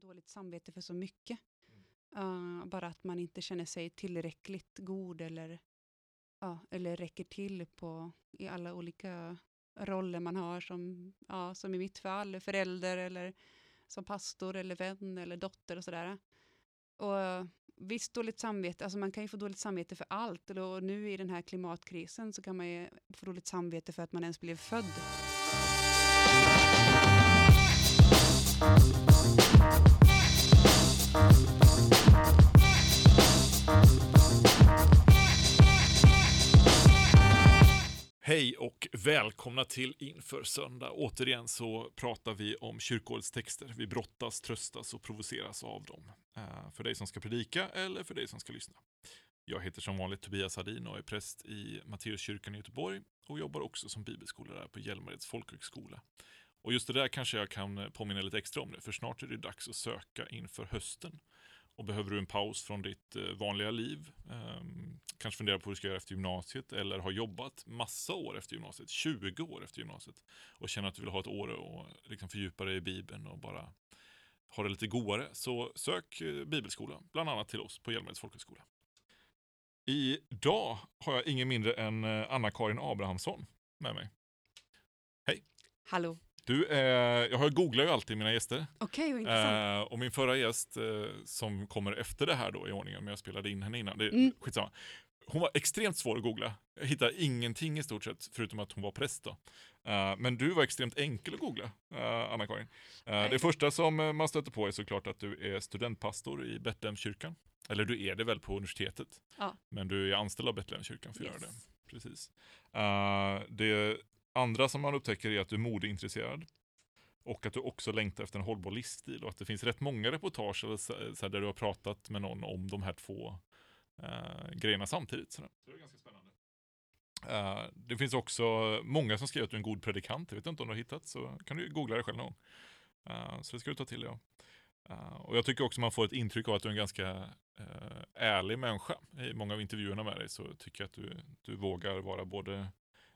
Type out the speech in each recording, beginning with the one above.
dåligt samvete för så mycket. Uh, bara att man inte känner sig tillräckligt god eller, uh, eller räcker till på, i alla olika roller man har, som, uh, som i mitt fall, förälder eller som pastor eller vän eller dotter och sådär. Och visst, dåligt samvete, alltså man kan ju få dåligt samvete för allt. Och nu i den här klimatkrisen så kan man ju få dåligt samvete för att man ens blev född. Hej och välkomna till Inför söndag. Återigen så pratar vi om kyrkoårets texter. Vi brottas, tröstas och provoceras av dem. Eh, för dig som ska predika eller för dig som ska lyssna. Jag heter som vanligt Tobias Hardin och är präst i Matteuskyrkan i Göteborg och jobbar också som bibelskollärare på Hjälmareds folkhögskola. Och just det där kanske jag kan påminna lite extra om nu, för snart är det dags att söka inför hösten. Och behöver du en paus från ditt eh, vanliga liv, ehm, kanske fundera på vad du ska göra efter gymnasiet eller har jobbat massa år efter gymnasiet, 20 år efter gymnasiet och känner att du vill ha ett år och liksom fördjupa dig i Bibeln och bara ha det lite godare, så sök eh, bibelskola, bland annat till oss på Hjälmareds folkhögskola. Idag har jag ingen mindre än eh, Anna-Karin Abrahamsson med mig. Hej! Hallå! Du, eh, jag googlar ju alltid mina gäster. Okej, okay, intressant. Eh, och min förra gäst eh, som kommer efter det här då i ordningen, men jag spelade in henne innan, det, mm. skitsamma. Hon var extremt svår att googla. Jag hittade ingenting i stort sett, förutom att hon var präst då. Uh, men du var extremt enkel att googla, uh, Anna-Karin. Uh, det första som man stöter på är såklart att du är studentpastor i Betlehemskyrkan. Eller du är det väl på universitetet. Ja. Men du är anställd av Betlehemskyrkan för att yes. göra det. Precis. det andra som man upptäcker är att du är modeintresserad. Och att du också längtar efter en hållbar livsstil och att det finns rätt många reportage så, där du har pratat med någon om de här två eh, grejerna samtidigt. Så det är ganska spännande. Eh, det finns också många som skriver att du är en god predikant. Jag vet inte om du har hittat, så kan du googla det själv någon gång. Eh, så det ska du ta till dig uh, Och jag tycker också man får ett intryck av att du är en ganska eh, ärlig människa. I många av intervjuerna med dig så tycker jag att du, du vågar vara både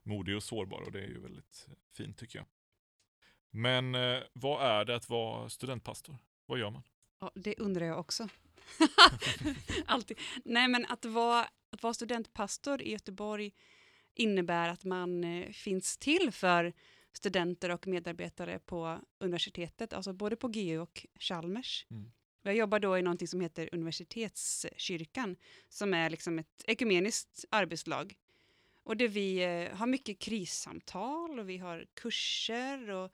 modig och sårbar och det är ju väldigt fint tycker jag. Men eh, vad är det att vara studentpastor? Vad gör man? Ja, det undrar jag också. Alltid. Nej, men att vara, att vara studentpastor i Göteborg innebär att man eh, finns till för studenter och medarbetare på universitetet, alltså både på GU och Chalmers. Mm. Jag jobbar då i någonting som heter Universitetskyrkan, som är liksom ett ekumeniskt arbetslag och där vi eh, har mycket krissamtal och vi har kurser och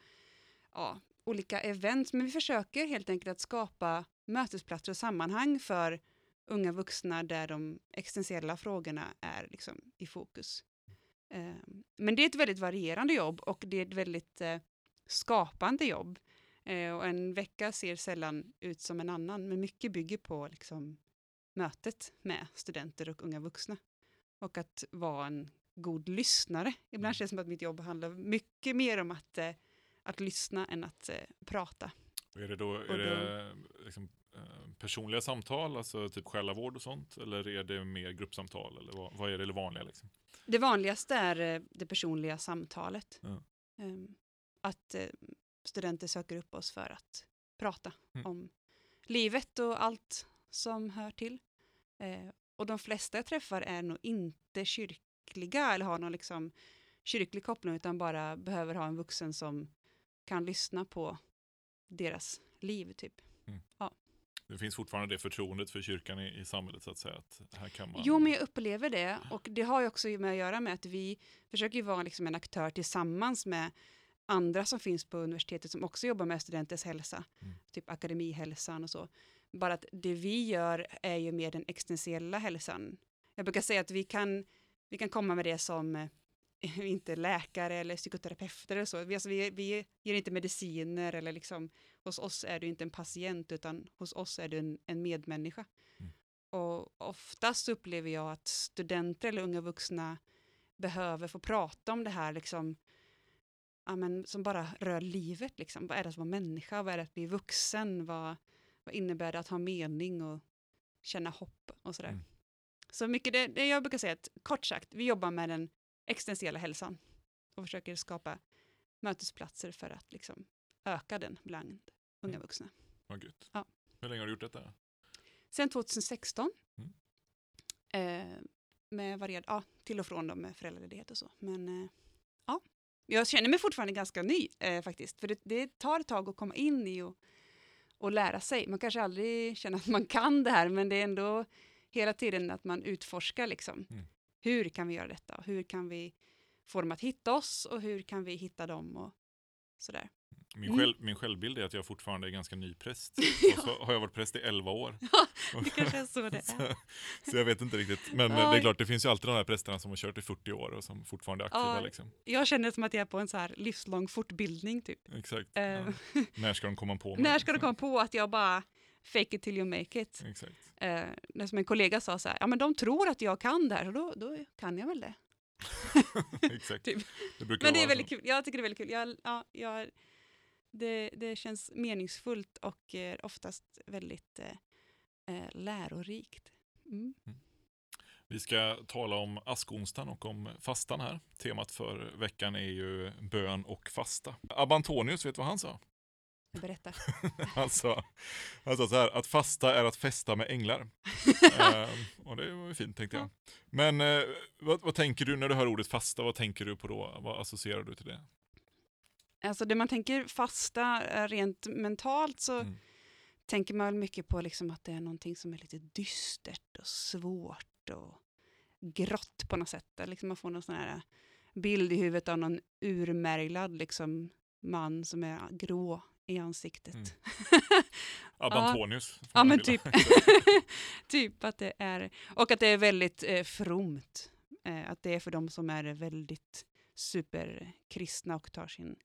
ja, olika event. Men vi försöker helt enkelt att skapa mötesplatser och sammanhang för unga vuxna där de existentiella frågorna är liksom i fokus. Ehm, men det är ett väldigt varierande jobb och det är ett väldigt eh, skapande jobb. Eh, och en vecka ser sällan ut som en annan, men mycket bygger på liksom, mötet med studenter och unga vuxna. Och att vara en god lyssnare. Ibland mm. känns det som att mitt jobb handlar mycket mer om att, eh, att lyssna än att eh, prata. Och är det då, är det liksom, eh, personliga samtal, alltså typ själavård och sånt? Eller är det mer gruppsamtal? Eller vad, vad är det vanliga? Liksom? Det vanligaste är det personliga samtalet. Ja. Ehm, att studenter söker upp oss för att prata mm. om livet och allt som hör till. Och de flesta jag träffar är nog inte kyrk kyrkliga eller har någon liksom kyrklig koppling utan bara behöver ha en vuxen som kan lyssna på deras liv typ. Mm. Ja. Det finns fortfarande det förtroendet för kyrkan i, i, samhället så att säga. Att här kan man... Jo, men jag upplever det och det har ju också med att göra med att vi försöker vara liksom en aktör tillsammans med andra som finns på universitetet som också jobbar med studenters hälsa, mm. typ akademihälsan och så. Bara att det vi gör är ju mer den existentiella hälsan. Jag brukar säga att vi kan vi kan komma med det som eh, inte läkare eller psykoterapeuter eller så. Vi, alltså, vi, vi ger inte mediciner eller liksom, hos oss är du inte en patient utan hos oss är du en, en medmänniska. Mm. Och oftast upplever jag att studenter eller unga vuxna behöver få prata om det här liksom, ja, men, som bara rör livet. Liksom. Vad är det att vara människa? Vad är det att bli vuxen? Vad, vad innebär det att ha mening och känna hopp och sådär. Mm. Så mycket det, det jag brukar säga att kort sagt, vi jobbar med den existentiella hälsan och försöker skapa mötesplatser för att liksom öka den bland unga mm. vuxna. Vad gött. Ja. Hur länge har du gjort detta? Sen 2016. Mm. Eh, med varierad, ja, till och från då med föräldraledighet och så. Men eh, ja, jag känner mig fortfarande ganska ny eh, faktiskt. För det, det tar ett tag att komma in i och, och lära sig. Man kanske aldrig känner att man kan det här, men det är ändå hela tiden att man utforskar liksom. Mm. Hur kan vi göra detta? Hur kan vi få dem att hitta oss och hur kan vi hitta dem och sådär. Min, Mm. själv, min självbild är att jag fortfarande är ganska ny präst. Och så har jag varit präst i 11 år. Det kanske är så det är. så, så jag vet inte riktigt. Men eh, det är klart, det finns ju alltid de här prästerna som har kört i 40 år och som fortfarande är aktiva. Ja. Liksom. Jag känner som att jag är på en så här livslång fortbildning typ. Exakt. Eh, Ja. När ska de komma på mig? När ska liksom? komma på att jag bara fake it till you make it? Exakt. Eh, när som en kollega sa så här, ja men de tror att jag kan det här och då, då kan jag väl det. Exakt. Typ. Det Men det är väldigt så. kul, jag tycker det är väldigt kul. Jag, ja, jag, det, det känns meningsfullt och eh, oftast väldigt eh, eh, lärorikt. Mm. Vi ska tala om askonsdagen och om fastan här. Temat för veckan är ju bön och fasta. Abba Antonius, vet du vad han sa? Jag berättar. Han sa, han sa så här, att fasta är att festa med änglar. Ehm, och det var ju fint tänkte jag. Men eh, vad, vad tänker du när du hör ordet fasta? Vad tänker du på då? Vad associerar du till det? Alltså det man tänker fasta eh, rent mentalt så Mm. tänker man väl mycket på liksom att det är någonting som är lite dystert och svårt och grått på något sätt. Liksom man får någon sån här bild i huvudet av någon urmärglad liksom, man som är grå i ansiktet. Mm. Abba Ja. Men typ. typ att det är, och att det är väldigt eh, fromt. Eh, att det är för de som är väldigt superkristna och tar sin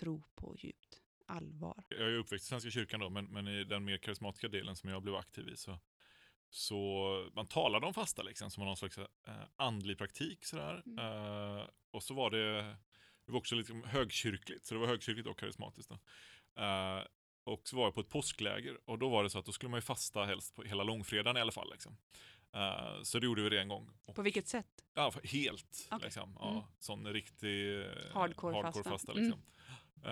tro på djupt allvar. Jag är uppväxt i Svenska kyrkan då, men, men i den mer karismatiska delen som jag blev aktiv i så, så man talade om fasta liksom som någon slags eh, andlig praktik sådär. Mm. Eh, och så var det, det var också lite högkyrkligt, så det var högkyrkligt och karismatiskt då. Eh, och så var jag på ett påskläger och då var det så att då skulle man ju fasta helst på hela långfredagen i alla fall. Liksom. Eh, så det gjorde vi det en gång. Och, På vilket sätt? Ja, helt. Okej. Liksom. Ja, Mm. Sån riktig eh, Hardcore-fasta. fasta. Mm. Liksom.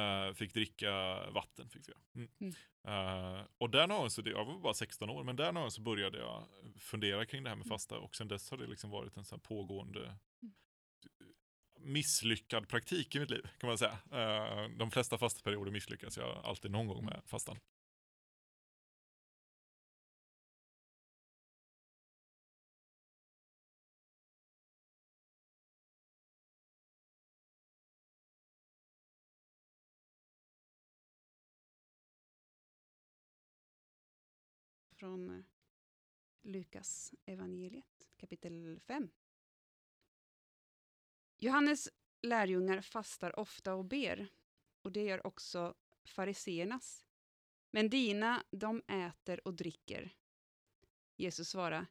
Eh, fick dricka vatten. Fick göra. Mm. Mm. Eh, och där någonstans, så det- jag var bara 16 år, men där någonstans så började jag fundera kring det här med Mm. fasta och sen dess har det liksom varit en sån pågående Mm misslyckad praktik i mitt liv kan man säga. Eh, de flesta fastaperioder misslyckas jag alltid någon gång med fastan. Från Lukas evangeliet kapitel 5. Johannes lärjungar fastar ofta och ber, och det gör också fariseernas. Men dina, de äter och dricker. Jesus svarade,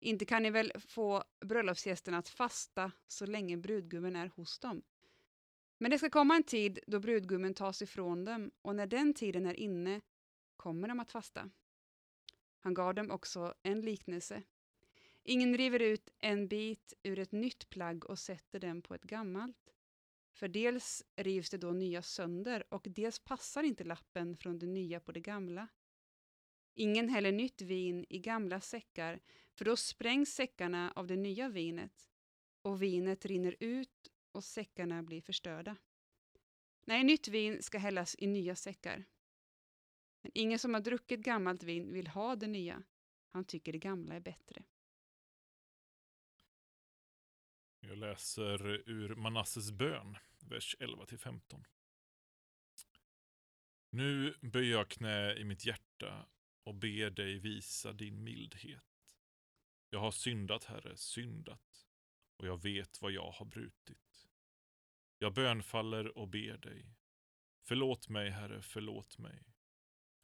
inte kan ni väl få bröllopsgästerna att fasta så länge brudgummen är hos dem. Men det ska komma en tid då brudgummen tas ifrån dem, och när den tiden är inne kommer de att fasta. Han gav dem också en liknelse. Ingen river ut en bit ur ett nytt plagg och sätter den på ett gammalt. För dels rivs det då nya sönder och dels passar inte lappen från det nya på det gamla. Ingen häller nytt vin i gamla säckar, för då sprängs säckarna av det nya vinet och vinet rinner ut och säckarna blir förstörda. Nej, nytt vin ska hällas i nya säckar. Men ingen som har druckit gammalt vin vill ha det nya. Han tycker det gamla är bättre. Jag läser ur Manasses bön, vers 11-15. Nu böjer jag knä i mitt hjärta och ber dig visa din mildhet. Jag har syndat, Herre, syndat, och jag vet vad jag har brutit. Jag bönfaller och ber dig. Förlåt mig, Herre, förlåt mig.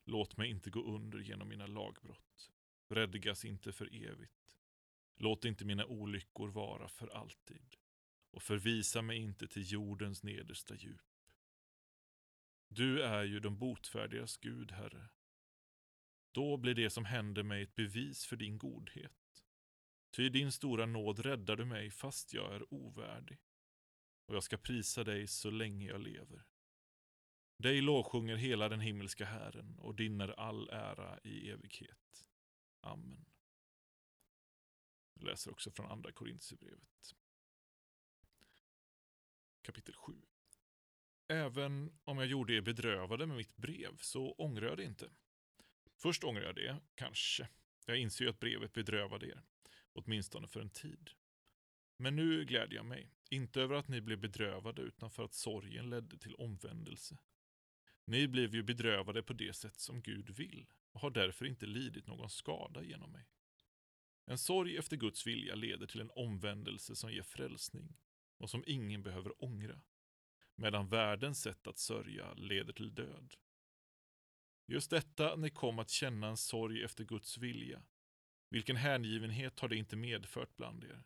Låt mig inte gå under genom mina lagbrott. Räddigas inte för evigt. Låt inte mina olyckor vara för alltid och förvisa mig inte till jordens nedersta djup. Du är ju de botfärdigas Gud, Herre. Då blir det som händer mig ett bevis för din godhet. Ty din stora nåd räddar du mig fast jag är ovärdig. Och jag ska prisa dig så länge jag lever. Dig lovsjunger hela den himmelska Herren och din är all ära i evighet. Amen. Jag läser också från andra Korintierbrevet. Kapitel 7. Även om jag gjorde er bedrövade med mitt brev så ångrar jag det inte. Först ångrar jag det, kanske. Jag inser ju att brevet bedrövade er, åtminstone för en tid. Men nu glädjer jag mig, inte över att ni blev bedrövade utan för att sorgen ledde till omvändelse. Ni blev ju bedrövade på det sätt som Gud vill och har därför inte lidit någon skada genom mig. En sorg efter Guds vilja leder till en omvändelse som ger frälsning och som ingen behöver ångra, medan världens sätt att sörja leder till död. Just detta ni kom att känna en sorg efter Guds vilja. Vilken hängivenhet har det inte medfört bland er?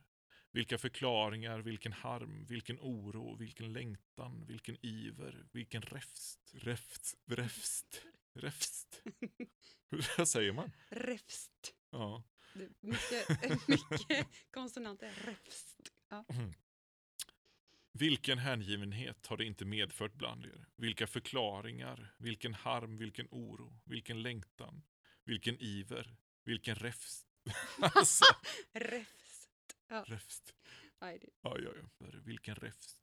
Vilka förklaringar, vilken harm, vilken oro, vilken längtan, vilken iver, vilken räfst, räfst, räfst, räfst. Hur säger man? Räfst. Ja. Mycket, mycket konsonanter. Räfst. Ja. Vilken hängivenhet har det inte medfört bland er? Vilka förklaringar, vilken harm, vilken oro, vilken längtan, vilken iver, vilken räfst. alltså, Räfst. Ja. räfst. Aj, ja, ja. Vilken räfst.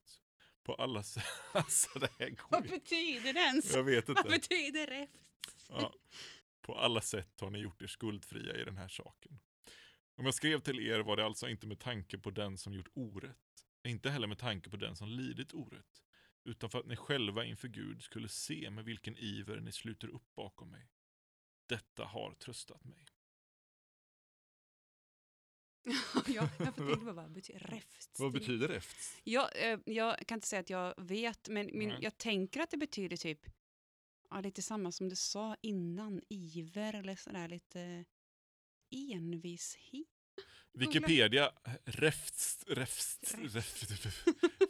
På alla sätt. Alltså det här går Vad betyder det ens? Jag vet Vad inte. betyder räfst? Ja. På alla sätt har ni gjort er skuldfria i den här saken. Om jag skrev till er var det alltså inte med tanke på den som gjort orätt, inte heller med tanke på den som lidit orätt, utan för att ni själva inför Gud skulle se med vilken iver ni sluter upp bakom mig. Detta har tröstat mig. ja, jag tänka på vad betyder räfst. Vad betyder räfst? Jag, eh, jag kan inte säga att jag vet, men min, jag tänker att det betyder typ ja, lite samma som du sa innan, iver eller sådär lite envishet. Wikipedia, räfst, räfst, räfst,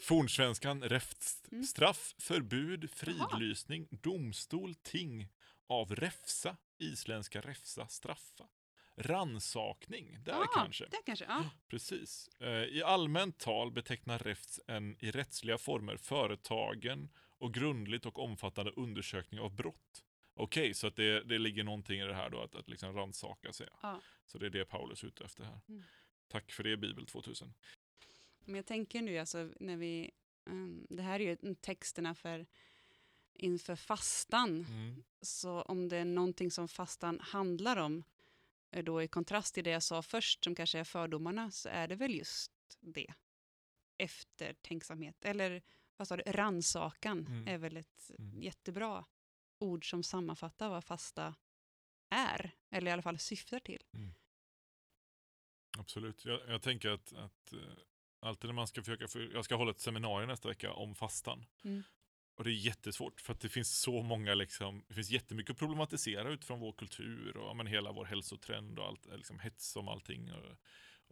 fornsvenskan, räfst, Mm. straff, förbud, fridlysning, domstol, ting, av räfsa, isländska räfsa, straffa. Ransakning, där ah, kanske. Där kanske, ja. Precis. Eh, I allmänt tal betecknar räfts en i rättsliga former företagen och grundligt och omfattande undersökning av brott. Okej, så att det, det ligger någonting i det här då, att, att liksom rannsaka sig. Ja. Så det är det Paulus är ute efter här. Mm. Tack för det, Bibel 2000. Men jag tänker nu, alltså, när vi, ehm, det här är ju texterna för inför fastan. Mm. Så om det är någonting som fastan handlar om, eh, då i kontrast till det jag sa först, som kanske är fördomarna, så är det väl just det. Eftertänksamhet, eller vad sa du, rannsakan Mm. är väl ett Mm. jättebra ord som sammanfattar vad fasta är, eller i alla fall syftar till. Absolut. Jag, jag tänker att, att eh, alltid när man ska försöka, för, jag ska hålla ett seminarium nästa vecka om fastan. Mm. Och det är jättesvårt för att det finns så många, liksom, det finns jättemycket att problematisera utifrån vår kultur och men hela vår hälsotrend och allt, liksom, hets om allting. Och,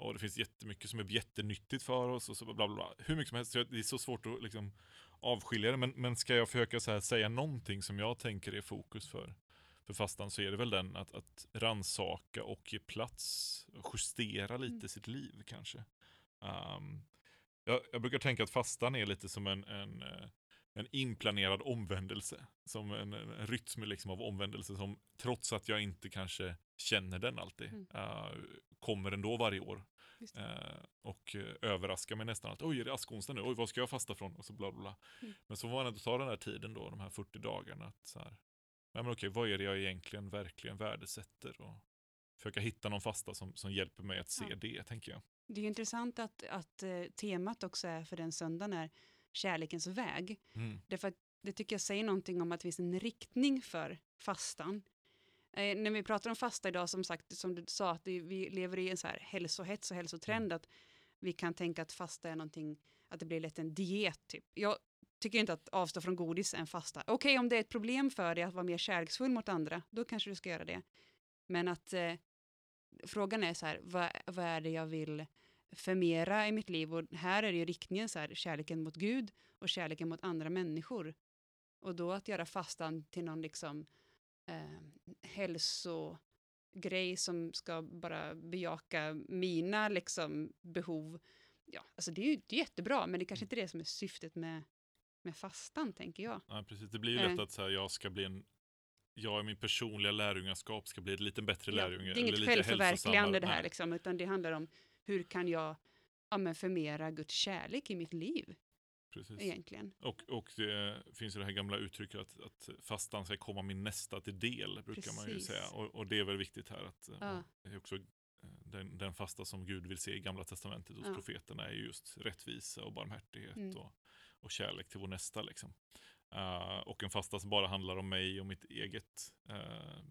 och det finns jättemycket som är jättenyttigt för oss och så bla bla bla. Hur mycket som helst, så det är så svårt att liksom, avskilja det. Men, men ska jag försöka så här, säga någonting som jag tänker är fokus för, för fastan så är det väl den att, att ransaka och ge plats, och justera lite Mm. sitt liv kanske. Um, jag, jag brukar tänka att fastan är lite som en, en, eh, en inplanerad omvändelse. Som en, en rytm liksom av omvändelse som trots att jag inte kanske känner den alltid, Mm. eh, kommer ändå varje år. Eh, och eh, överraskar mig nästan att oj, är det askonsdag nu? Oj, vad ska jag fasta från? Och så bla bla bla. Mm. Men så får man ändå ta den här tiden då, de här 40 dagarna. Att så här, nej men okej, vad är det jag egentligen verkligen värdesätter? Och försöka hitta någon fasta som, som hjälper mig att se Ja. det, tänker jag. Det är intressant att, att eh, temat också är för den söndagen är kärlekens väg. Mm. Därför att det tycker jag säger någonting om att det finns en riktning för fastan. Eh, när vi pratar om fasta idag, som sagt, som du sa, att det, vi lever i en så här hälsohets och hälsotrend, att vi kan tänka att fasta är någonting, att det blir lätt en diet. Typ. Jag tycker inte att avstå från godis är en fasta. Okej, om det är ett problem för dig att vara mer kärleksfull mot andra, då kanske du ska göra det. Men att eh, frågan är så här, vad, vad är det jag vill förmera i mitt liv? Och här är det ju riktningen så här, kärleken mot Gud och kärleken mot andra människor. Och då att göra fastan till någon liksom eh, hälsogrej som ska bara bejaka mina liksom behov. Ja, alltså det är ju är jättebra, men det är kanske inte det som är syftet med med fastan, tänker jag. Ja, precis. Det blir ju Eh. lätt att så här, jag ska bli en jag i min personliga lärjungaskap ska bli en lite bättre Ja, lärjunge. det är inget självförverkligande det här, liksom, utan det handlar om hur kan jag ja, men förmera Guds kärlek i mitt liv precis. egentligen. Och, och det finns ju det här gamla uttrycket att, att fastan ska komma min nästa till del, brukar man ju Precis. säga. Och, och det är väl viktigt här att eh, Ja. också eh, den, den fasta som Gud vill se i Gamla Testamentet hos Ja. profeterna är ju just rättvisa och barmhärtighet Mm. och, och kärlek till vår nästa. Liksom. Eh, och en fasta som bara handlar om mig och mitt eget eh,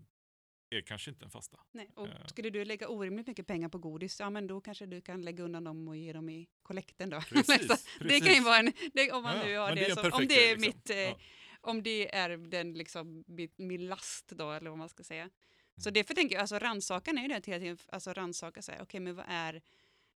är kanske inte en fasta. Nej, och Eh. skulle du lägga orimligt mycket pengar på godis, ja men då kanske du kan lägga undan dem och ge dem i kollekten då. Precis, Så det kan ju precis. vara en, det, om man Ja, nu har det, det som, om det är liksom. mitt, eh, Ja. om det är den liksom min, last då, eller vad man ska säga. Så Mm. därför tänker jag, alltså rannsakan är ju det att hela tiden, alltså rannsaka sig, okej men vad är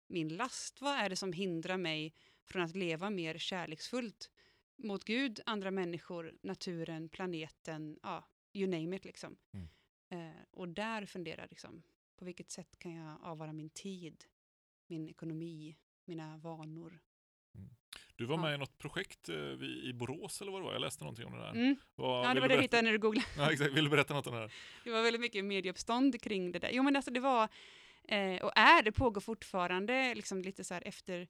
min last? Vad är det som hindrar mig från att leva mer kärleksfullt mot Gud, andra människor, naturen, planeten, ja, you name it liksom. Mm. Eh, och där funderar liksom, på vilket sätt kan jag avvara min tid, min ekonomi, mina vanor. Du var Ja. med i något projekt eh, i Borås eller vad det var? Jag läste någonting om det där. Mm. Vad- Ja, det var det jag hittade när du googlade. Ja, exakt. Vill du berätta något om det här? Det var väldigt mycket medieuppstånd kring det där. Jo men alltså det var, eh, och är, det pågår fortfarande, liksom lite så här efter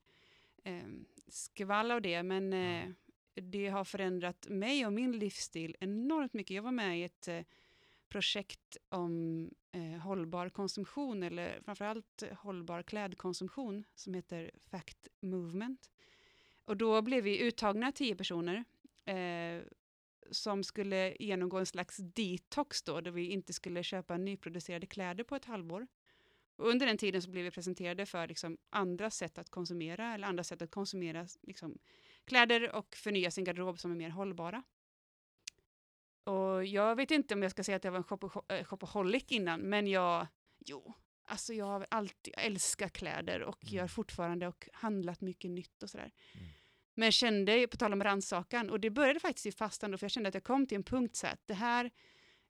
eh, skvall av det, men eh, det har förändrat mig och min livsstil enormt mycket. Jag var med i ett eh, projekt om eh, hållbar konsumtion, eller framförallt hållbar klädkonsumtion, som heter Fact Movement. Och då blev vi uttagna, tio personer, eh, som skulle genomgå en slags detox då, då vi inte skulle köpa nyproducerade kläder på ett halvår. Och under den tiden så blev vi presenterade för liksom andra sätt att konsumera, eller andra sätt att konsumera liksom, kläder och förnya sin garderob som är mer hållbara. Och jag vet inte om jag ska säga att jag var en eh, shopaholic innan, men jag, jo, alltså jag har alltid älskat kläder och Mm. gör fortfarande och handlat mycket nytt och sådär. Mm. Men kände, på tal om rannsakan, och det började faktiskt i fastan då, för jag kände att jag kom till en punkt så att det här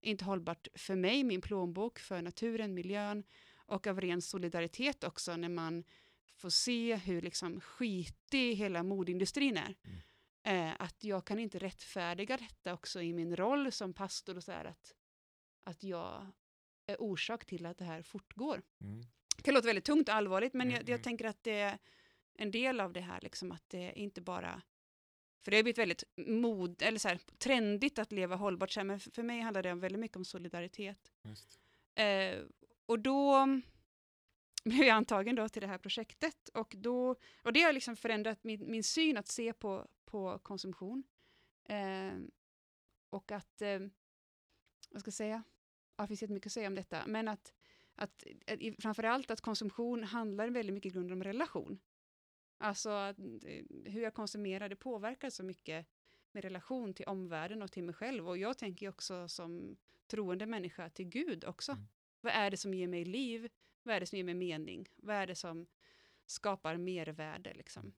är inte hållbart för mig, min plånbok, för naturen, miljön och av ren solidaritet också när man får se hur liksom skitig hela modeindustrin är. Mm. Eh, att jag kan inte rättfärdiga detta också i min roll som pastor och så här att, att jag är orsak till att det här fortgår. Mm. Det kan låta väldigt tungt och allvarligt, men Mm, jag, jag mm. tänker att det är en del av det här, liksom att det inte bara... För det har blivit väldigt mod, eller så här, trendigt att leva hållbart, så här, men för mig handlar det väldigt mycket om solidaritet. Eh, och då blev jag antagen då till det här projektet och, då, och det har liksom förändrat min, min syn att se på, på konsumtion. Eh, och att, eh, vad ska jag säga, ja, det finns jättemycket att säga om detta, men att, att att framförallt att konsumtion handlar väldigt mycket i grunden om relation. Alltså att, eh, hur jag konsumerar, det påverkar så mycket med relation till omvärlden och till mig själv. Och jag tänker också som troende människa till Gud också. Mm. Vad är det som ger mig liv? Vad är det som ger mig mening? Vad är det som skapar mervärde? Liksom?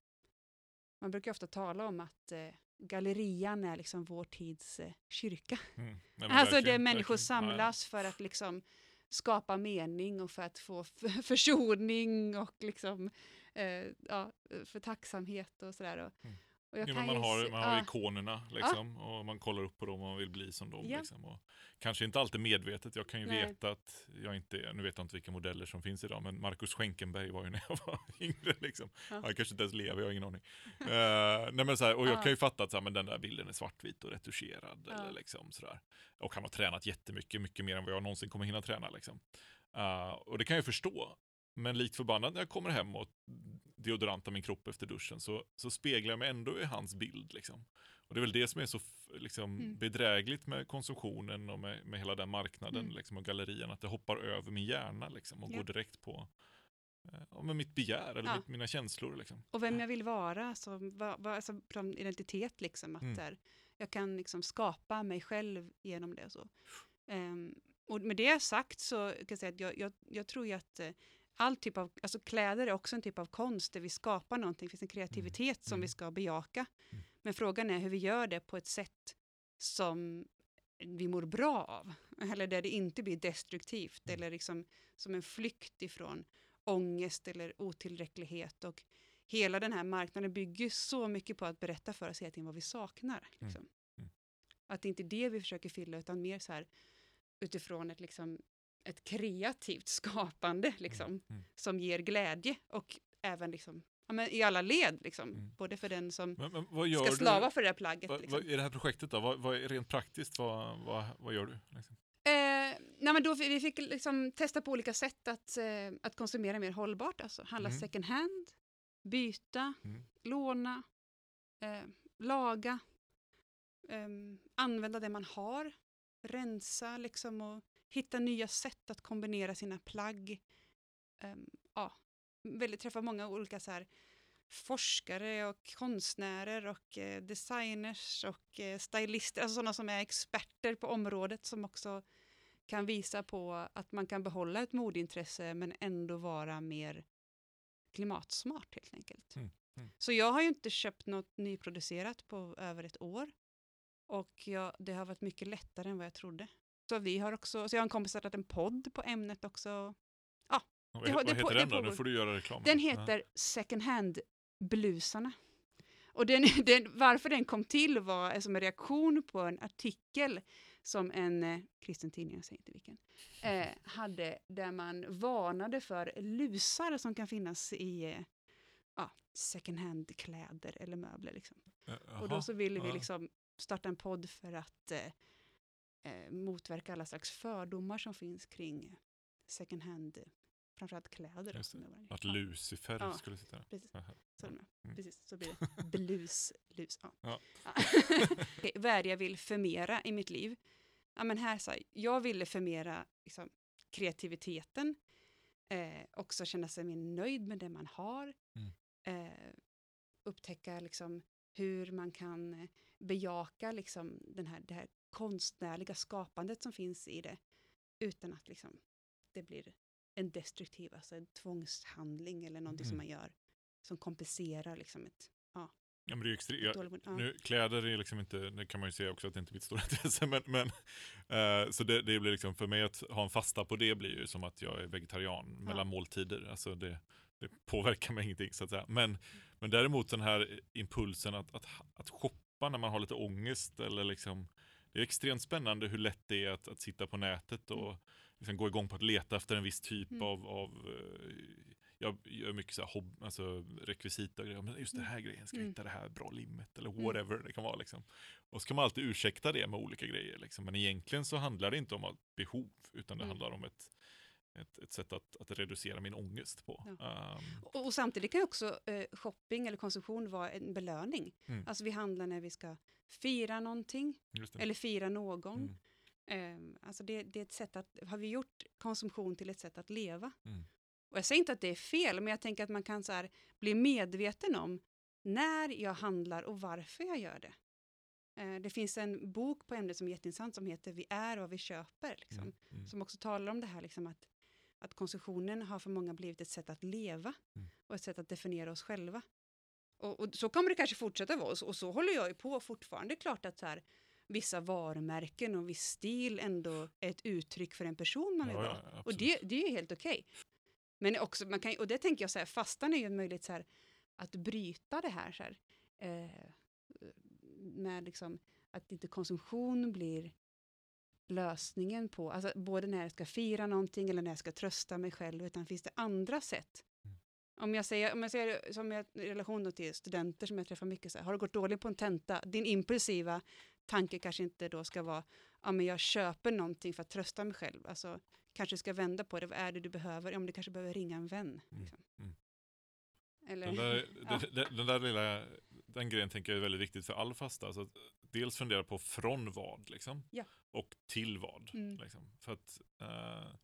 Man brukar ofta tala om att eh, gallerian är liksom vår tids eh, kyrka. Mm. Alltså där människor verkligen. Ja, ja. samlas för att liksom skapa mening och för att få försoning och liksom, eh, ja, för tacksamhet och sådär. Och, Mm. Och jag Jo, kan men man har, man har ja, ikonerna liksom, och man kollar upp på dem och man vill bli som dem. Ja. Liksom, och kanske inte alltid medvetet. Jag kan ju Nej. veta att jag inte, nu vet jag inte vilka modeller som finns idag, men Marcus Schenkenberg var ju när jag var yngre. Liksom. Ja. Han kanske inte ens lever, jag har ingen aning. Eh, nej, men så här, och jag Ja. kan ju fatta att så här, men den där bilden är svartvit och retuscherad. Eller liksom, sådär. Och han har tränat jättemycket, mycket mer än vad jag någonsin kommer hinna träna. Liksom. Eh, och det kan jag förstå. Men likt förbannat när jag kommer hem och deodorantar min kropp efter duschen så, så speglar jag mig ändå i hans bild. Liksom. Och det är väl det som är så liksom, Mm. bedrägligt med konsumtionen och med, med hela den marknaden Mm. liksom, och gallerien. Att det hoppar över min hjärna liksom, och Ja. går direkt på eh, ja, med mitt begär eller Ja. mitt, mina känslor. Liksom. och vem jag vill vara, alltså, va, va, alltså identitet liksom, att Mm. där, jag kan liksom skapa mig själv genom det. Så. Ehm, och med det sagt så kan jag säga att jag, jag, jag tror ju att eh, all typ av, alltså kläder är också en typ av konst där vi skapar någonting, det finns en kreativitet som Mm. vi ska bejaka. Mm. Men frågan är hur vi gör det på ett sätt som vi mår bra av, eller där det inte blir destruktivt, Mm. eller liksom som en flykt ifrån ångest eller otillräcklighet. Och hela den här marknaden bygger så mycket på att berätta för oss hela tiden vad vi saknar. Liksom. Mm. Att det inte är det vi försöker fylla, utan mer så här utifrån ett, liksom, ett kreativt skapande liksom, Mm. som ger glädje och även liksom, ja, men i alla led, liksom, Mm. både för den som Men, men ska slava du? för det här plagget. Vad, liksom. I det här projektet då, vad, vad är rent praktiskt, vad, vad, vad gör du? Liksom? Eh, nej men då, vi fick liksom testa på olika sätt att, eh, att konsumera mer hållbart, alltså handla Mm. second hand, byta, Mm. låna, eh, laga, ehm, använda det man har, rensa liksom och hitta nya sätt att kombinera sina plagg. Ehm, ja, väldigt, träffa många olika så här, forskare och konstnärer och eh, designers och eh, stylister, alltså sådana som är experter på området som också kan visa på att man kan behålla ett modintresse men ändå vara mer klimatsmart helt enkelt. Mm, mm. Så jag har ju inte köpt något nyproducerat på över ett år och jag, det har varit mycket lättare än vad jag trodde. Så vi har också, så jag har en kompis startat en podd på ämnet också. Vad, Det vad det heter på- den då? Nu får du göra reklam. Den Ja. heter Second Hand-blusarna. Och den, den, varför den kom till var som en reaktion på en artikel som en eh, kristen tidning, jag säger inte vilken, eh, hade där man varnade för lusar som kan finnas i eh, ja, second hand-kläder eller möbler. Liksom. Eh, Och då så ville vi ja. liksom starta en podd för att eh, eh, motverka alla slags fördomar som finns kring second hand, framförallt kläder. Att Lucifer Ja. skulle sitta där. precis. Så, med. Mm. Precis, så blir det. Blus, lus. Ja. Ja. Okej, vad är det jag vill förmera i mitt liv? Ja, men här, så här, jag ville förmera liksom, kreativiteten, eh, också känna sig mer nöjd med det man har, Mm. eh, upptäcka liksom, hur man kan bejaka liksom, den här, det här konstnärliga skapandet som finns i det, utan att liksom, det blir en destruktiv, alltså en tvångshandling eller någonting som Mm. man gör som kompenserar liksom ett Ja, men det är extre-. Ja. Nu, kläder är liksom inte, det kan man ju säga också att det inte är mitt stora intresse, men, men eh, så det, det blir liksom, för mig att ha en fasta på det blir ju som att jag är vegetarian mellan måltider, alltså det, det påverkar mig ingenting så att säga. Men, men däremot den här impulsen att, att, att shoppa när man har lite ångest eller liksom, det är extremt spännande hur lätt det är att, att sitta på nätet och liksom gå igång på att leta efter en viss typ Mm. av, av eh, jag gör mycket så här hobb, alltså rekvisita och grejer. Men just den här grejen, ska jag Mm. hitta det här bra limmet eller Mm. whatever det kan vara. Liksom. Och så kan man alltid ursäkta det med olika grejer. Liksom. Men egentligen så handlar det inte om behov, utan det Mm. handlar om ett, ett, ett sätt att, att reducera min ångest på. Ja. Ehm, Och, och samtidigt kan också eh, shopping eller konsumtion vara en belöning. Mm. Alltså vi handlar när vi ska fira någonting eller fira någon. Mm. Ehm, alltså det, det är ett sätt att, har vi gjort konsumtion till ett sätt att leva? Mm. Och jag säger inte att det är fel, men jag tänker att man kan så här, bli medveten om när jag handlar och varför jag gör det. Eh, det finns en bok på ämnet som är jätteintressant som heter Vi är vad vi köper. Liksom Mm. Mm. som också talar om det här liksom att, att konsumtionen har för många blivit ett sätt att leva Mm. och ett sätt att definiera oss själva. Och, och så kommer det kanske fortsätta vara och så, håller jag ju på fortfarande. Det är klart att så här, vissa varumärken och viss stil ändå är ett uttryck för en person man vill vara. ja, och det, det är ju helt okej. Men också, man kan, och det tänker jag så här, fastan är ju en möjlighet så här, att bryta det här, så här eh, med liksom att inte konsumtion blir lösningen på, alltså både när jag ska fira någonting eller när jag ska trösta mig själv, utan finns det andra sätt? Mm. Om jag säger, om jag säger som jag, i relation till studenter som jag träffar mycket, så här, har det gått dåligt på en tenta, din impulsiva tanke kanske inte då ska vara, ja men jag köper någonting för att trösta mig själv, alltså kanske ska vända på det, vad är det du behöver? Ja men du kanske behöver ringa en vän. Mm, Liksom. mm. Eller, Den där, Ja. den, den där lilla, den grejen tänker jag är väldigt viktigt för all fasta. Att dels fundera på från vad liksom, Ja. och till vad. Mm. Liksom. För att eh,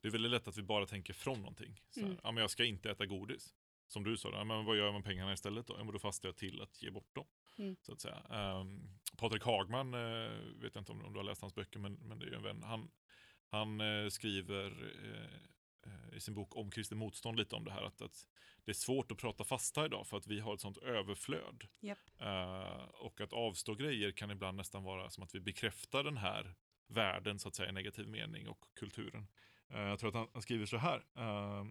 det är väldigt lätt att vi bara tänker från någonting. Så här, Mm. ja, men jag ska inte äta godis. Som du sa, ja, men vad gör jag med pengarna istället då? Ja, men då fastar jag till att ge bort dem. Mm. Så att säga. Um, Patrik Hagman, eh, vet jag inte om, om du har läst hans böcker, men, men det är ju en vän. Han, han eh, skriver eh, i sin bok om kristen motstånd lite om det här att, att det är svårt att prata fasta idag för att vi har ett sånt överflöd. Japp. Eh, och att avstå grejer kan ibland nästan vara som att vi bekräftar den här världen så att säga i negativ mening och kulturen. Eh, jag tror att han, han skriver så här. eh,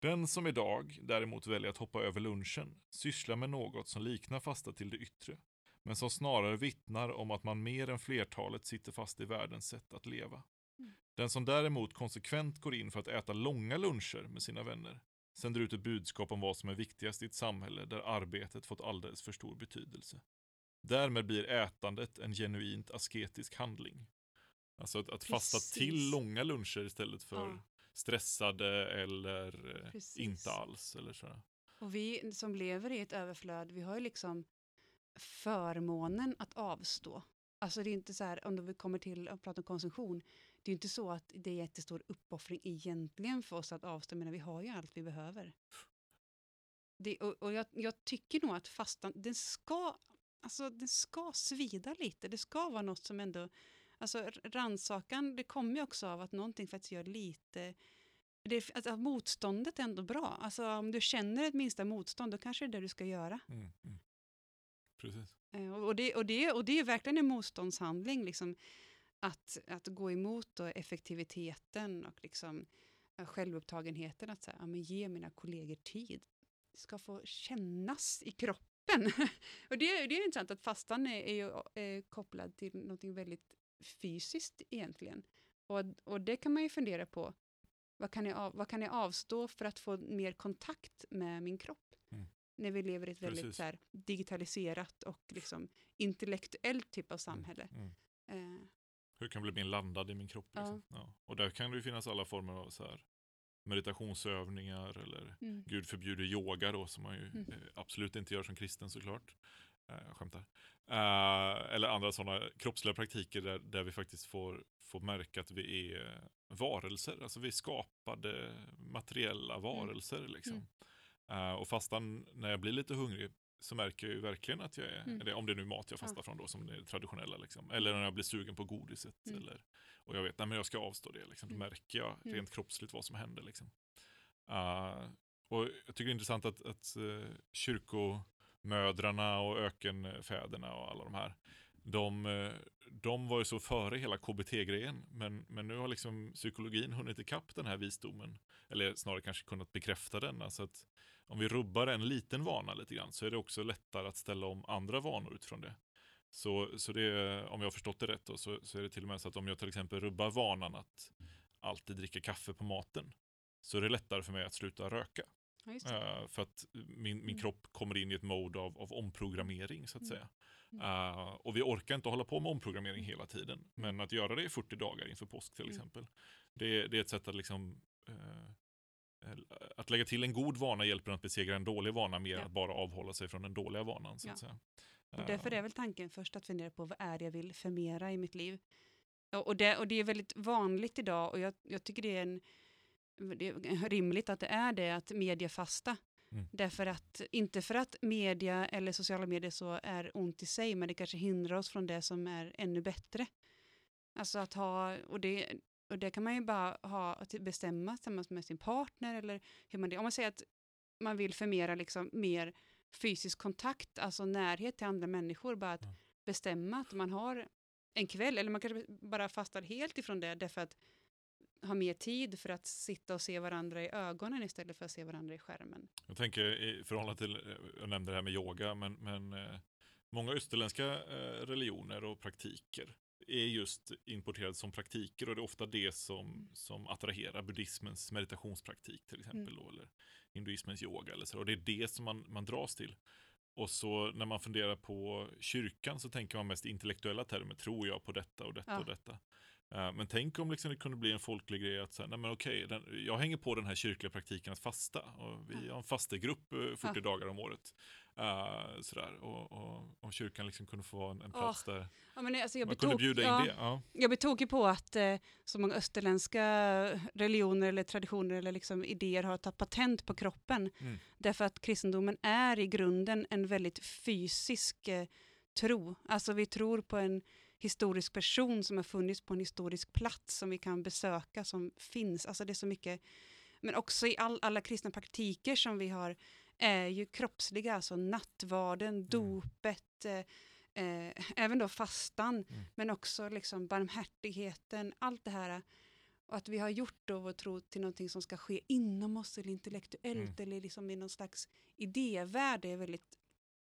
Den som idag däremot väljer att hoppa över lunchen sysslar med något som liknar fasta till det yttre, men som snarare vittnar om att man mer än flertalet sitter fast i världens sätt att leva. Den som däremot konsekvent går in för att äta långa luncher med sina vänner sänder ut ett budskap om vad som är viktigast i ett samhälle där arbetet fått alldeles för stor betydelse. Därmed blir ätandet en genuint asketisk handling. Alltså att, att fasta till långa luncher istället för Ja. stressade eller eh, Precis. inte alls. Eller så. Och vi som lever i ett överflöd, vi har ju liksom förmånen att avstå. Alltså det är inte så här, om vi kommer till att prata om konsumtion, det är inte så att det är jättestor uppoffring egentligen för oss att avstå, men vi har ju allt vi behöver. Det, och och jag, jag tycker nog att fastan, den ska, alltså den ska svida lite, det ska vara något som ändå, alltså rannsakan, det kommer ju också av att någonting faktiskt gör lite, det, att motståndet är ändå bra. Alltså om du känner ett minsta motstånd, då kanske det är det du ska göra. Mm, mm. Precis. Eh, Och och det, och det, och det är verkligen en motståndshandling, liksom, att, att gå emot då effektiviteten och liksom, eh, självupptagenheten. Att säga, ja, men ge mina kollegor tid. Det ska få kännas i kroppen. och det, det är intressant att fastan är, är ju eh, kopplad till något väldigt fysiskt egentligen. Och, och det kan man ju fundera på. Vad kan, jag av, vad kan jag avstå för att få mer kontakt med min kropp? Mm. När vi lever i ett väldigt Precis. så här, digitaliserat och liksom, intellektuellt typ av samhälle. Mm. Eh, Hur kan jag bli mer landad i min kropp? Ja. Liksom? Ja. Och där kan det ju finnas alla former av så här, meditationsövningar eller mm. gud förbjuder yoga då som man ju Mm. eh, absolut inte gör som kristen såklart. Eh, jag skämtar. Eh, eller andra sådana kroppsliga praktiker där, där vi faktiskt får, får märka att vi är varelser. Alltså vi är skapade materiella varelser. Liksom. Mm. Eh, och fastan, när jag blir lite hungrig så märker jag ju verkligen att jag är, Mm. eller om det är nu mat jag Ja. fastar från då, som det traditionella. Liksom. Eller när jag blir sugen på godiset. Mm. Eller, och jag vet, nej men jag ska avstå det. Liksom. Då Mm. märker jag Mm. rent kroppsligt vad som händer. Liksom. Eh, och jag tycker det är intressant att, att uh, kyrkomödrarna och ökenfäderna och alla de här, de, eh, de var ju så före hela KBT-grejen, men, men nu har liksom psykologin hunnit ikapp den här visdomen, eller snarare kanske kunnat bekräfta den. Alltså att om vi rubbar en liten vana lite grann så är det också lättare att ställa om andra vanor utifrån det. Så, så det, om jag har förstått det rätt då, så, så är det till och med så att om jag till exempel rubbar vanan att alltid dricka kaffe på maten, så är det lättare för mig att sluta röka. Ja. Eh, för att min, min Mm. kropp kommer in i ett mode av, av omprogrammering så att Mm. säga. Mm. Eh, och vi orkar inte hålla på med omprogrammering hela tiden. Men att göra det i 40 dagar inför påsk till Mm. exempel. Det, det är ett sätt att liksom eh, att lägga till en god vana hjälper att besegra en dålig vana mer än Ja. att bara avhålla sig från den dåliga vanan. Så Ja. att säga. Och därför Eh, är väl tanken först att fundera på vad är det jag vill förmera i mitt liv. Och, och, det, och det är väldigt vanligt idag och jag, jag tycker det är, en, det är rimligt att det är det, att media fasta. Mm. Därför att, inte för att media eller sociala medier så är ont i sig, men det kanske hindrar oss från det som är ännu bättre. Alltså att ha, och det, och det kan man ju bara ha bestämma tillsammans med sin partner eller hur man det. Om man säger att man vill förmera liksom mer fysisk kontakt, alltså närhet till andra människor, bara att Ja. bestämma att man har en kväll, eller man kanske bara fastar helt ifrån det, därför att ha mer tid för att sitta och se varandra i ögonen istället för att se varandra i skärmen. Jag tänker i förhållande till, eh, jag nämnde det här med yoga, men, men eh, många österländska eh, religioner och praktiker är just importerade som praktiker och det är ofta det som, som attraherar buddhismens meditationspraktik till exempel då, eller hinduismens yoga eller så. Och det är det som man, man dras till. Och så när man funderar på kyrkan så tänker man mest intellektuella termer, tror jag på detta och detta Ja. och detta. Eh, Men tänk om liksom det kunde bli en folklig grej att säga, nej men okej, den, jag hänger på den här kyrkliga praktiken att fasta. Och vi Ja. har en fastegrupp eh, 40 Ja. dagar om året. Eh, sådär. Och, och, och kyrkan liksom kunde få vara en, en plats där Ja, men alltså jag man blir kunde bjuda in ja, det. Ja. Jag blir tokig på att eh, så många österländska religioner eller traditioner eller liksom idéer har tagit patent på kroppen. Mm. Därför att kristendomen är i grunden en väldigt fysisk eh, tro. Alltså vi tror på en historisk person som har funnits på en historisk plats som vi kan besöka, som finns. Alltså det är så mycket. Men också i all, alla kristna praktiker som vi har är ju kroppsliga, alltså nattvarden, dopet, eh, eh, även då fastan, Mm. men också liksom barmhärtigheten, allt det här. och att vi har gjort då vår tro till någonting som ska ske inom oss eller intellektuellt eller liksom i någon slags idévärld är väldigt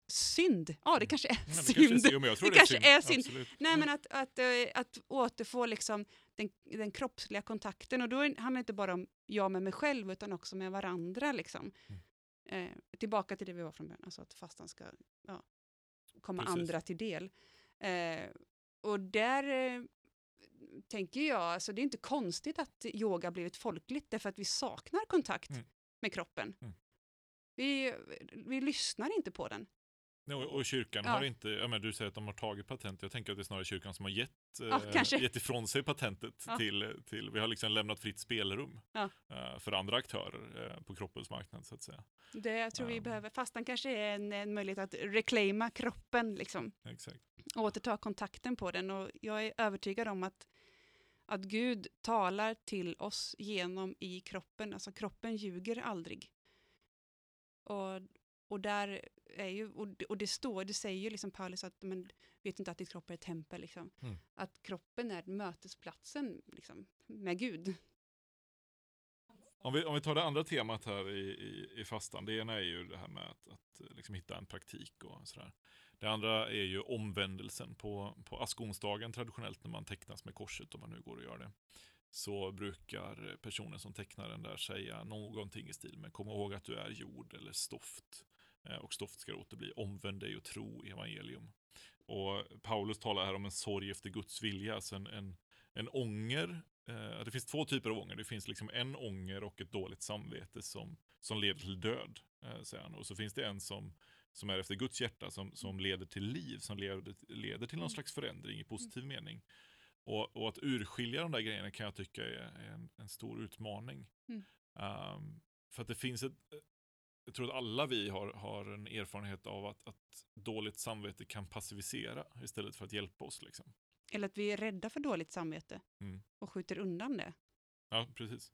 synd. Ja, det kanske är synd. kanske är- jo, Det det kanske är synd. Absolut. Nej, men att, att, eh, att återfå liksom den, den kroppsliga kontakten. Och då är- handlar det inte bara om jag med mig själv, utan också med varandra. Liksom. Mm. Eh, tillbaka till det vi var från början, alltså att fastan ska ja, komma Precis. andra till del. Eh, och där eh, tänker jag, alltså det är inte konstigt att yoga blivit folkligt, därför att vi saknar kontakt Mm. med kroppen. Mm. Vi, vi lyssnar inte på den. Och, och kyrkan Ja. har inte, ja, men du säger att de har tagit patent, jag tänker att det är snarare kyrkan som har gett, Ja, eh, gett ifrån sig patentet till, till, vi har liksom lämnat fritt spelrum eh, för andra aktörer eh, på kroppens marknad så att säga. Det jag tror vi Ja. behöver. Fastan kanske är en, en möjlighet att reclaima kroppen, liksom. Exakt. återta kontakten på den. Och jag är övertygad om att, att Gud talar till oss genom i kroppen. Alltså kroppen ljuger aldrig. Och, och där är ju, och, det- och det står, det säger ju liksom Paulus att men, vet inte att ditt kropp är ett tempel. Liksom. Mm. Att kroppen är mötesplatsen liksom, med Gud. Om vi, om vi tar det andra temat här i, i, i fastan, det ena är ju det här med att, att liksom hitta en praktik och sådär. Det andra är ju omvändelsen på, på askonsdagen traditionellt när man tecknas med korset, om man nu går och gör det. Så brukar personen som tecknar den där säga någonting i stil med kom ihåg att du är jord eller stoft. Eh, Och stoft ska återbli omvänd dig och tro evangelium. Och Paulus talar här om en sorg efter Guds vilja, alltså en, en, en ånger. Eh, det finns två typer av ånger. Det finns liksom en ånger och ett dåligt samvete som, som leder till död, eh, säger han. Och så finns det en som, som är efter Guds hjärta, som, som leder till liv, som leder, leder till någon slags förändring i positiv mening. Och, och att urskilja de där grejerna kan jag tycka är, är en, en stor utmaning. Mm. Um, för att det finns ett, jag tror att alla vi har, har en erfarenhet av att, att dåligt samvete kan passivisera istället för att hjälpa oss. Liksom. Eller att vi är rädda för dåligt samvete Mm. och skjuter undan det. Ja, precis.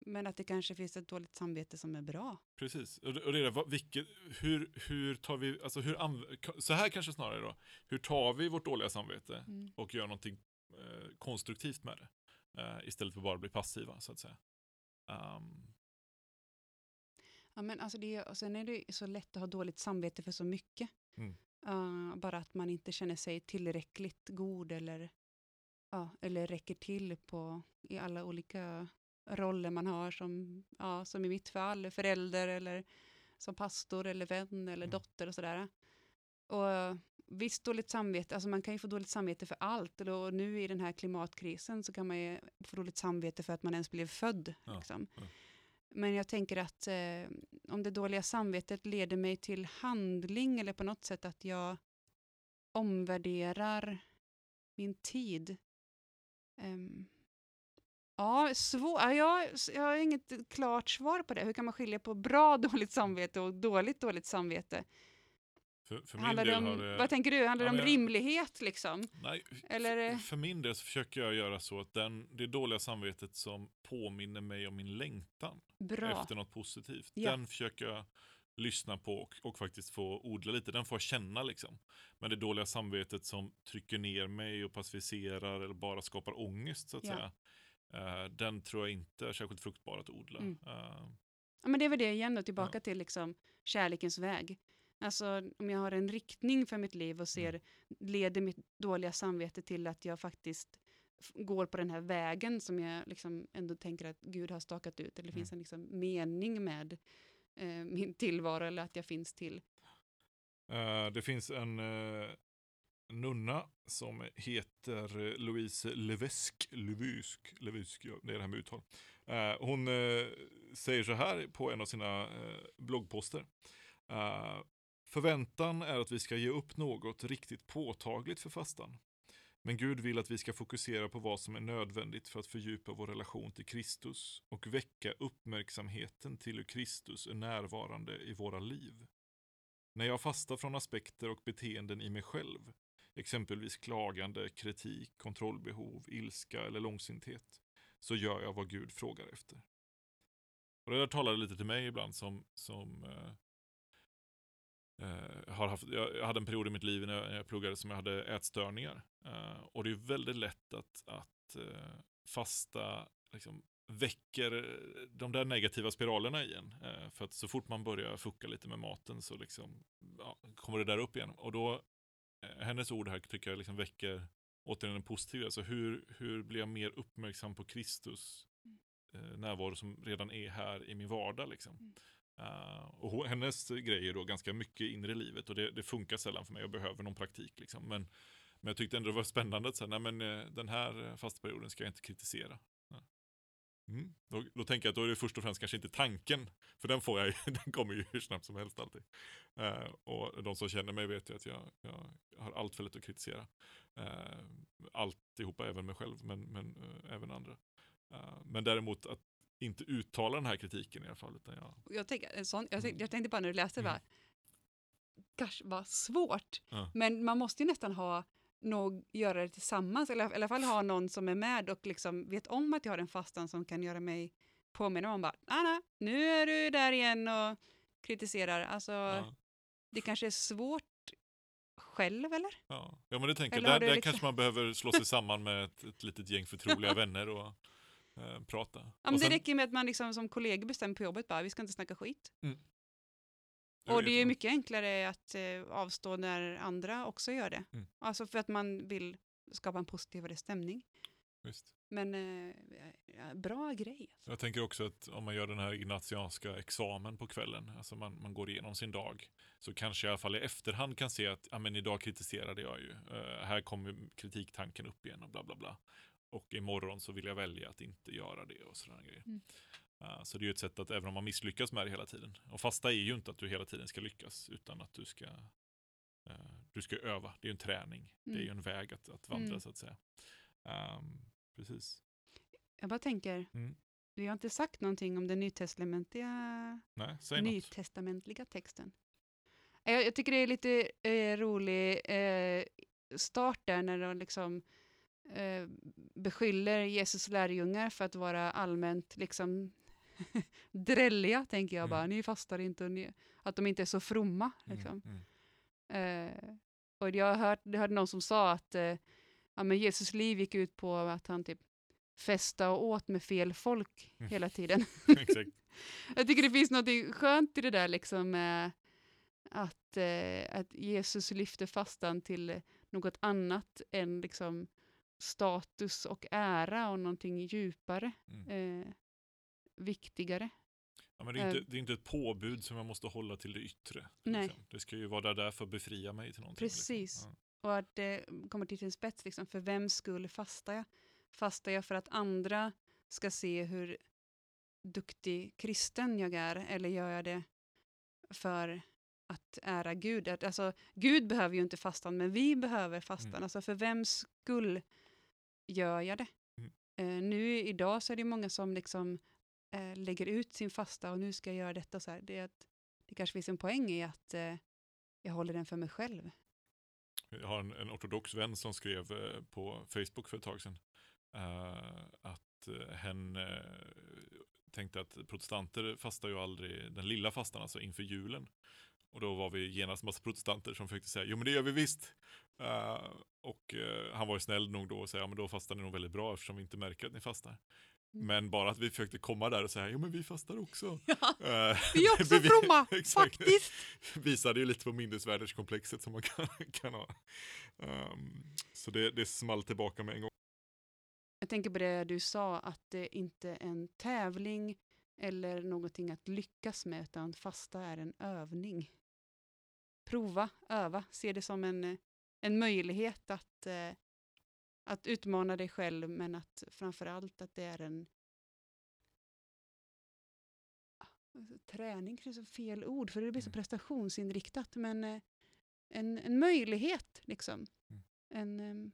Men att det kanske finns ett dåligt samvete som är bra. Precis. Och det, är vad, vilket, hur, hur tar vi, alltså hur så här kanske snarare då, hur tar vi vårt dåliga samvete och gör någonting eh, konstruktivt med det? Eh, istället för bara att bli passiva, så att säga. Um, Ja, men alltså det, och sen är det så lätt att ha dåligt samvete för så mycket. Mm. Uh, bara att man inte känner sig tillräckligt god eller, ja, eller räcker till på, i alla olika roller man har som, ja, som i mitt fall, förälder eller som pastor eller vän eller Mm. dotter och sådär. Och visst, dåligt samvete, alltså man kan ju få dåligt samvete för allt. Och nu i den här klimatkrisen så kan man ju få dåligt samvete för att man ens blev född. Ja, Liksom. ja. Men jag tänker att eh, om det dåliga samvetet leder mig till handling eller på något sätt att jag omvärderar min tid. Ehm, ja, svår, ja, jag, jag har inget klart svar på det. Hur kan man skilja på bra dåligt samvete och dåligt dåligt samvete? För, för min Handlar del om, har det... Vad tänker du? Handlar det Ja, om jag- rimlighet liksom? Nej, Eller- för, för min del så försöker jag göra så att den, det dåliga samvetet som påminner mig om min längtan Bra. efter något positivt, Ja. den försöker jag lyssna på och, och faktiskt få odla lite. Den får jag känna liksom. Men det dåliga samvetet som trycker ner mig och passiviserar eller bara skapar ångest så att Ja. säga. eh, den tror jag inte är särskilt fruktbar att odla. Mm. Eh, Ja, men det är väl det igen då, tillbaka till liksom kärlekens väg. Alltså om jag har en riktning för mitt liv och ser, leder mitt dåliga samvete till att jag faktiskt går på den här vägen som jag liksom ändå tänker att Gud har stakat ut, eller det finns en liksom mening med eh, min tillvaro eller att jag finns till. Eh, det finns en eh, nunna som heter Louise. Levesque, Levesque ja, det är det här med uttal. Eh, hon säger så här på en av sina bloggposter. Förväntan är att vi ska ge upp något riktigt påtagligt för fastan. Men Gud vill att vi ska fokusera på vad som är nödvändigt för att fördjupa vår relation till Kristus och väcka uppmärksamheten till hur Kristus är närvarande i våra liv. När jag fastar från aspekter och beteenden i mig själv, exempelvis klagande, kritik, kontrollbehov, ilska eller långsinthet, så gör jag vad Gud frågar efter. Och det där talade lite till mig ibland som, som eh, eh, eh, har haft, jag hade en period i mitt liv när jag, pluggade som jag hade ätstörningar. Eh, och det är väldigt lätt att, att eh, fasta liksom väcker de där negativa spiralerna i en. Eh, för att så fort man börjar fucka lite med maten så liksom, ja, kommer det där upp igen. Och då, eh, hennes ord här tycker jag liksom väcker återigen en positiv, alltså hur, hur blir jag mer uppmärksam på Kristus eh, närvaro som redan är här i min vardag liksom. Uh, och hennes grej är då ganska mycket inre livet och det, det, funkar sällan för mig, jag behöver någon praktik liksom. Men, men jag tyckte ändå det var spännande att säga, nej men eh, den här fastperioden ska jag inte kritisera. Mm. Då, då, tänker jag att då är det först och främst kanske inte tanken, för den får jag den kommer ju hur snabbt som helst alltid. Uh, och de som känner mig vet ju att jag, jag har allt för lätt att kritisera. Uh, alltihopa, även mig själv, men, men uh, även andra. Uh, men däremot att inte uttala den här kritiken i alla fall. Utan jag... Jag, tänker, sån, jag, tänkte, jag tänkte bara när du läste, mm. bara, gosh vad svårt. Ja. Men man måste ju nästan ha nog göra det tillsammans, eller i alla fall ha någon som är med och liksom vet om att jag har en fastan som kan göra mig påminna om bara, Anna, nu är du där igen och kritiserar. Alltså, Ja. det kanske är svårt själv, eller? Ja. ja, men det tänker jag. Eller Där, där liksom- kanske man behöver slå sig samman med ett, ett litet gäng förtroliga vänner och eh, prata. Ja, men och det sen- räcker med att man liksom som kollega bestämmer på jobbet bara, vi ska inte snacka skit. Ja, Och det är mycket enklare att eh, avstå när andra också gör det. Mm. Alltså för att man vill skapa en positivare stämning. Visst. Men eh, bra grej. Alltså. Jag tänker också att om man gör den här ignatianska examen på kvällen, alltså man, man går igenom sin dag, så kanske jag i alla fall i efterhand kan se att ja, men idag kritiserade jag ju, Eh, här kommer kritiktanken upp igen och bla bla bla. Och imorgon så vill jag välja att inte göra det och sådana grejer. Mm. Eh, så det är ju ett sätt att även om man misslyckas med det hela tiden, och fasta är ju inte att du hela tiden ska lyckas, utan att du ska, eh, du ska öva, det är ju en träning, det är Mm. ju en väg att, att vandra Mm. så att säga. Ehm, precis. Jag bara tänker, Mm. vi har inte sagt någonting om den nytestamentliga, Nej, nytestamentliga texten. Jag, jag tycker det är lite eh, rolig eh, start där när de liksom eh, beskyller Jesus lärjungar för att vara allmänt liksom drälliga, tänker jag Mm. bara. Ni fastar inte och ni, att de inte är så fromma. Mm, Liksom. mm. Eh, och jag har hört, jag hörde någon som sa att eh, ja, men Jesus liv gick ut på att han typ festa och åt med fel folk Mm. hela tiden. Jag tycker det finns något skönt i det där liksom med att, eh, att Jesus lyfter fastan till något annat än liksom status och ära och någonting djupare, Mm. eh, viktigare. Ja, men det, är inte, Eh. det är inte ett påbud som jag måste hålla till det yttre. Nej. Liksom. Det ska ju vara där, där för att befria mig till någonting. Precis. Liksom. Och att det kommer till sin spets, liksom, för vem skull fastar jag? Fastar jag för att andra ska se hur duktig kristen jag är, eller gör jag det för att ära Gud? Alltså, Gud behöver ju inte fastan, men vi behöver fastan. Mm. Alltså, för vem skull gör jag det? Mm. Eh, nu idag så är det många som liksom eh, lägger ut sin fasta och nu ska jag göra detta. Så här. Det, är att, det kanske finns en poäng i att eh, jag håller den för mig själv. Jag har en, en ortodox vän som skrev eh, på Facebook för ett tag sedan eh, att eh, hen eh, tänkte att protestanter fastar ju aldrig den lilla fastan, alltså inför julen. Och då var vi genast massa protestanter som försökte säga, jo men det gör vi visst. Eh, och eh, han var ju snäll nog då och säga, ja men då fastar ni nog väldigt bra eftersom vi inte märker att ni fastar. Mm. Men bara att vi försökte komma där och säga, jo men vi fastar också. Ja, Eh, vi är också fromma, faktiskt. Visade ju lite på minnesvärderskomplexet som man kan, kan ha. Ehm, så det, det small tillbaka med en gång. Jag tänker på det du sa, att det inte är en tävling eller någonting att lyckas med, utan fasta är en övning. Prova, öva, se det som en, en möjlighet att, eh, att utmana dig själv, men att framför allt att det är en träning, kanske är fel ord, för det blir så Mm. prestationsinriktat, men eh, en, en möjlighet, liksom. Mm. En, em,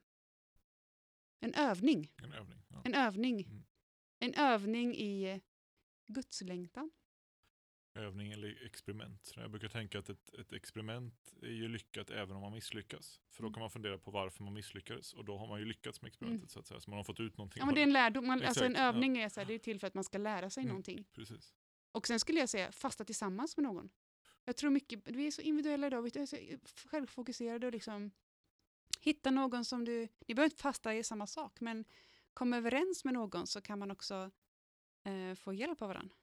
en övning. En övning. Ja. En övning. Mm. En övning i eh, gudslängtan. Övning eller experiment. Jag brukar tänka att ett, ett experiment är ju lyckat även om man misslyckas. För då Mm. kan man fundera på varför man misslyckades och då har man ju lyckats med experimentet så att säga. Så man har fått ut någonting Ja, men det är en lärdom. Man, alltså en övning är, så här, det är till för att man ska lära sig Mm. någonting. Precis. Och sen skulle jag säga fasta tillsammans med någon. Jag tror mycket, vi är så individuella idag, vi är så självfokuserade och liksom hitta någon som du, ni behöver inte fasta i samma sak, men komma överens med någon så kan man också eh, få hjälp av varandra.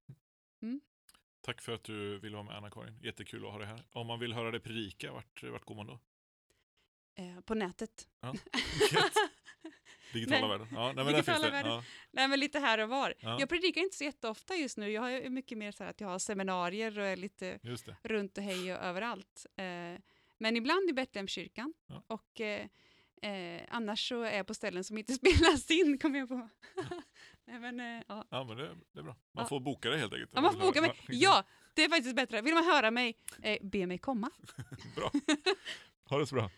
Tack för att du ville vara med Anna-Karin. Jättekul att ha dig här. Om man vill höra dig predika, vart, vart går man då? Eh, på nätet. Ja. Digitala världen. Ja, nej, men Digitala världen. Ja, Nej, men lite här och var. Ja. Jag predikar inte så jätteofta just nu. Jag har mycket mer så här att jag har seminarier och är lite runt och hej och överallt. Eh, men ibland i Betlehemskyrkan. Ja. Och eh, eh, annars så är jag på ställen som inte spelas in, kommer jag på. Men, eh, ja. Ja, men det, det är bra. Man Ja. får boka det helt enkelt. Ja, man får boka mig. Ja, det är faktiskt bättre. Vill man höra mig, eh, be mig komma. Bra. Ha det så bra.